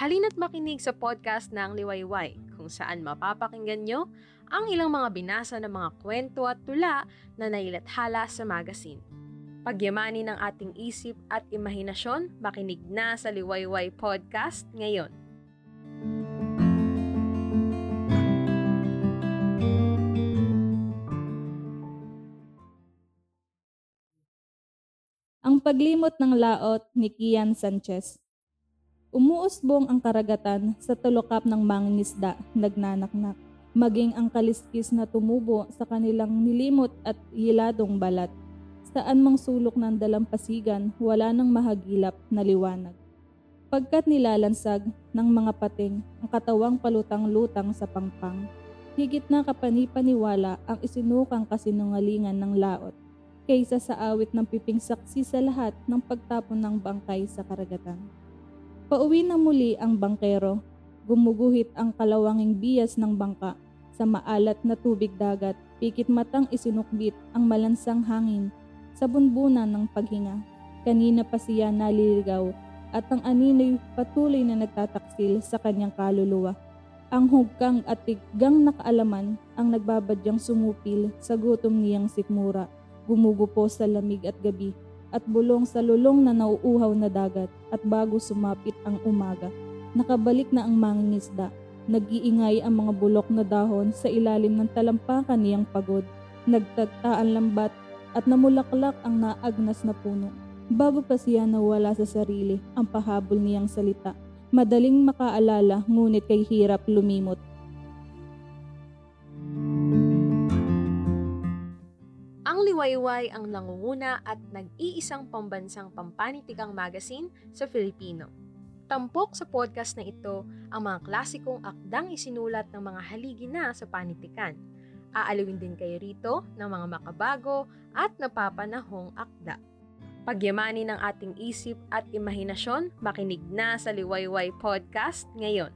Halina't makinig sa podcast ng Liwayway kung saan mapapakinggan nyo ang ilang mga binasa ng mga kwento at tula na nailathala sa magazine. Pagyamanin ng ating isip at imahinasyon, makinig na sa Liwayway Podcast ngayon. Ang paglimot ng laot ni Kian Sanchez. Umuusbong ang karagatan sa tulokap ng mangingisda, nagnanaknak, maging ang kaliskis na tumubo sa kanilang nilimot at yiladong balat. Saan mang sulok ng dalampasigan, wala nang mahagilap na liwanag. Pagkat nilalansag ng mga pating ang katawang palutang-lutang sa pangpang, higit na kapanipaniwala ang isinukang kasinungalingan ng laot kaysa sa awit ng piping saksi sa lahat ng pagtapon ng bangkay sa karagatan. Pauwi na muli ang bangkero, gumuguhit ang kalawanging bias ng bangka sa maalat na tubig dagat, pikit matang isinukbit ang malansang hangin sa bunbunan ng paghinga. Kanina pa siya naliligaw at ang anino'y patuloy na nagtataksil sa kanyang kaluluwa. Ang hugkang at tiggang nakaalaman ang nagbabadyang sumupil sa gutom niyang sikmura gumugupo sa lamig at gabi, at bulong sa lulong na nauuhaw na dagat, at bago sumapit ang umaga, nakabalik na ang mangingisda. Nag-iingay ang mga bulok na dahon sa ilalim ng talampakan niyang pagod. Nagtagta ang lambat at namulaklak ang naagnas na puno. Bago pa siya nawala sa sarili ang pahabol niyang salita. Madaling makaalala ngunit kay hirap lumimot. Liwayway ang nangunguna at nag-iisang pambansang pampanitikang magazine sa Filipino. Tampok sa podcast na ito ang mga klasikong akdang isinulat ng mga haligi na sa panitikan. Aalawin din kayo rito ng mga makabago at napapanahong akda. Pagyamanin ng ating isip at imahinasyon, makinig na sa Liwayway Podcast ngayon.